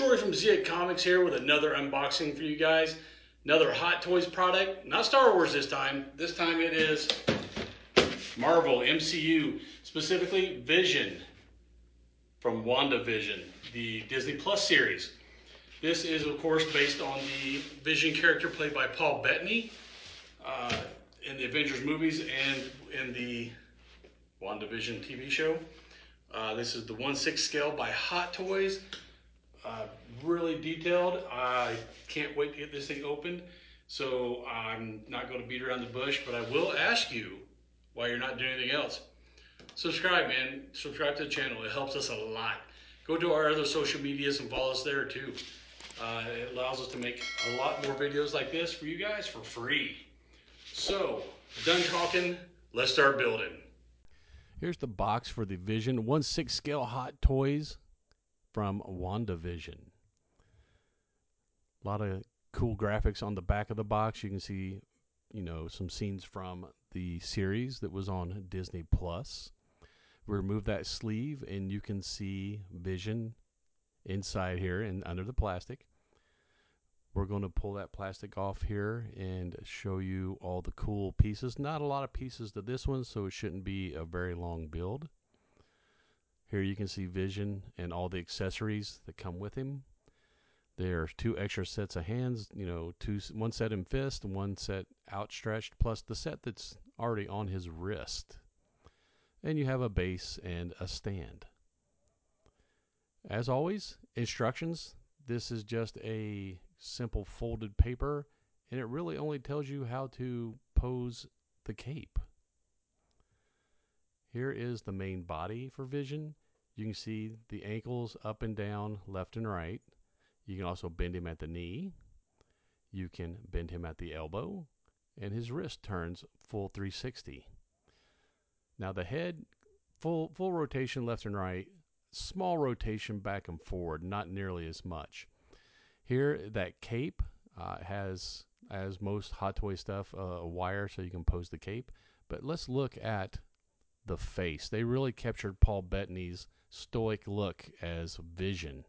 Troy from Z Comics here with another unboxing for you guys. Another Hot Toys product. Not Star Wars this time. This time it is Marvel, MCU, specifically Vision from WandaVision, the Disney Plus series. This is, of course, based on the Vision character played by Paul Bettany uh, in the Avengers movies and in the WandaVision TV show. Uh, this is the 1 6 scale by Hot Toys. Uh, really detailed. I can't wait to get this thing opened. So I'm not going to beat around the bush, but I will ask you why you're not doing anything else. Subscribe, man. Subscribe to the channel. It helps us a lot. Go to our other social medias and follow us there too. Uh, it allows us to make a lot more videos like this for you guys for free. So, done talking. Let's start building. Here's the box for the Vision 1 6 scale Hot Toys from WandaVision. A lot of cool graphics on the back of the box. You can see, you know, some scenes from the series that was on Disney Plus. Remove that sleeve and you can see Vision inside here and under the plastic. We're going to pull that plastic off here and show you all the cool pieces. Not a lot of pieces to this one, so it shouldn't be a very long build. Here you can see Vision and all the accessories that come with him. There are two extra sets of hands, you know, two one set in fist and one set outstretched, plus the set that's already on his wrist. And you have a base and a stand. As always, instructions. This is just a simple folded paper, and it really only tells you how to pose the cape. Here is the main body for Vision. You can see the ankles up and down, left and right. You can also bend him at the knee. You can bend him at the elbow. And his wrist turns full 360. Now the head, full, full rotation left and right. Small rotation back and forward, not nearly as much. Here, that cape uh, has, as most Hot Toy stuff, uh, a wire so you can pose the cape. But let's look at the face. They really captured Paul Bettany's stoic look as Vision.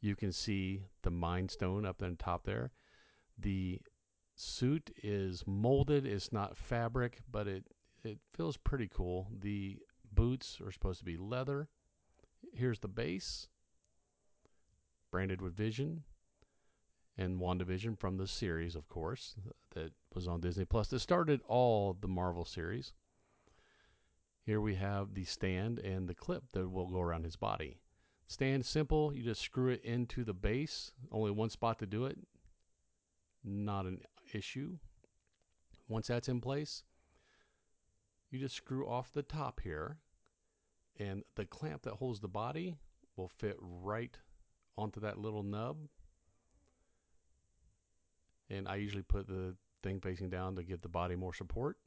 You can see the Mind Stone up on top there. The suit is molded. It's not fabric, but it it feels pretty cool. The boots are supposed to be leather. Here's the base, branded with Vision and WandaVision from the series, of course, that was on Disney Plus. That started all the Marvel series. Here we have the stand and the clip that will go around his body. Stand simple, you just screw it into the base. Only one spot to do it. Not an issue. Once that's in place, you just screw off the top here and the clamp that holds the body will fit right onto that little nub. And I usually put the thing facing down to give the body more support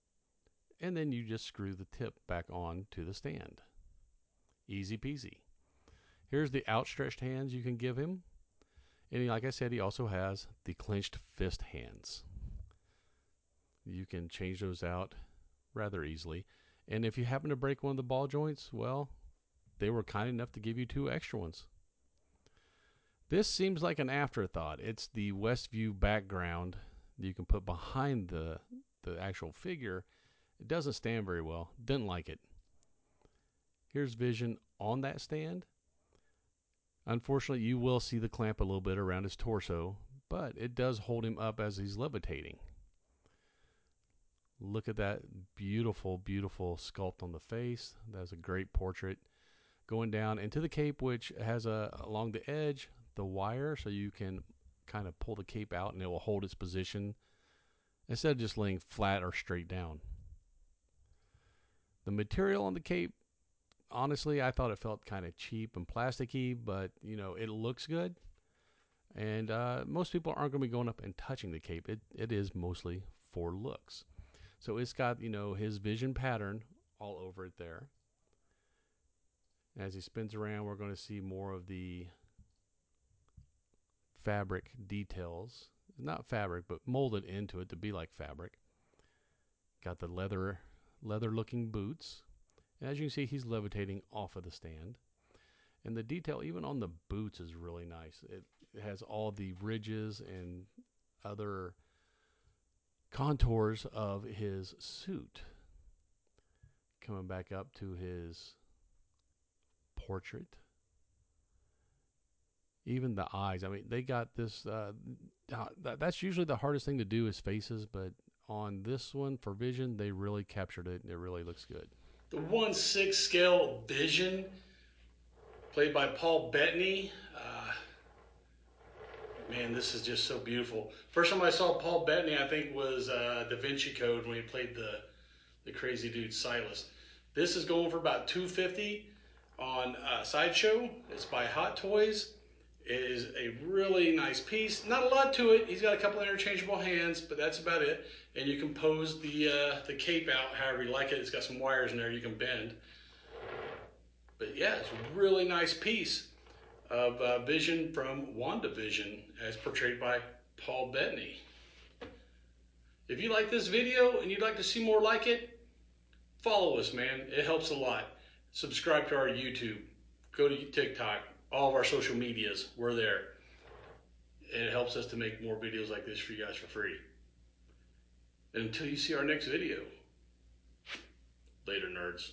and then you just screw the tip back on to the stand. Easy peasy. Here's the outstretched hands you can give him. And like I said, he also has the clenched fist hands. You can change those out rather easily. And if you happen to break one of the ball joints, well, they were kind enough to give you two extra ones. This seems like an afterthought. It's the Westview background you can put behind the the actual figure it doesn't stand very well. Didn't like it. Here's Vision on that stand. Unfortunately, you will see the clamp a little bit around his torso, but it does hold him up as he's levitating. Look at that beautiful, beautiful sculpt on the face. That's a great portrait. Going down into the cape, which has a along the edge the wire, so you can kind of pull the cape out and it will hold its position instead of just laying flat or straight down. The material on the cape, honestly, I thought it felt kind of cheap and plasticky, but you know, it looks good. And uh, most people aren't going to be going up and touching the cape. It it is mostly for looks. So it's got you know his vision pattern all over it there. As he spins around, we're going to see more of the fabric details. Not fabric, but molded into it to be like fabric. Got the leather leather looking boots. And as you can see, he's levitating off of the stand. And the detail, even on the boots, is really nice. It, has all the ridges and other contours of his suit coming back up to his portrait. Even the eyes. I mean, they got this. Uh, that's usually the hardest thing to do is faces, but on this one for Vision, they really captured it. and It really looks good. The 1 6 scale Vision, played by Paul Bettany. Uh, man, this is just so beautiful. First time I saw Paul Bettany, I think, was uh, Da Vinci Code when he played the, the crazy dude Silas. This is going for about 250 on uh, Sideshow. It's by Hot Toys. It is a really nice piece. Not a lot to it. He's got a couple interchangeable hands, but that's about it. And you can pose the uh, the cape out however you like it. It's got some wires in there you can bend. But yeah, it's a really nice piece of uh, Vision from WandaVision as portrayed by Paul Bettany. If you like this video and you'd like to see more like it, follow us, man. It helps a lot. Subscribe to our YouTube. Go to TikTok all of our social medias. We're there. And it helps us to make more videos like this for you guys for free. And until you see our next video, later, nerds.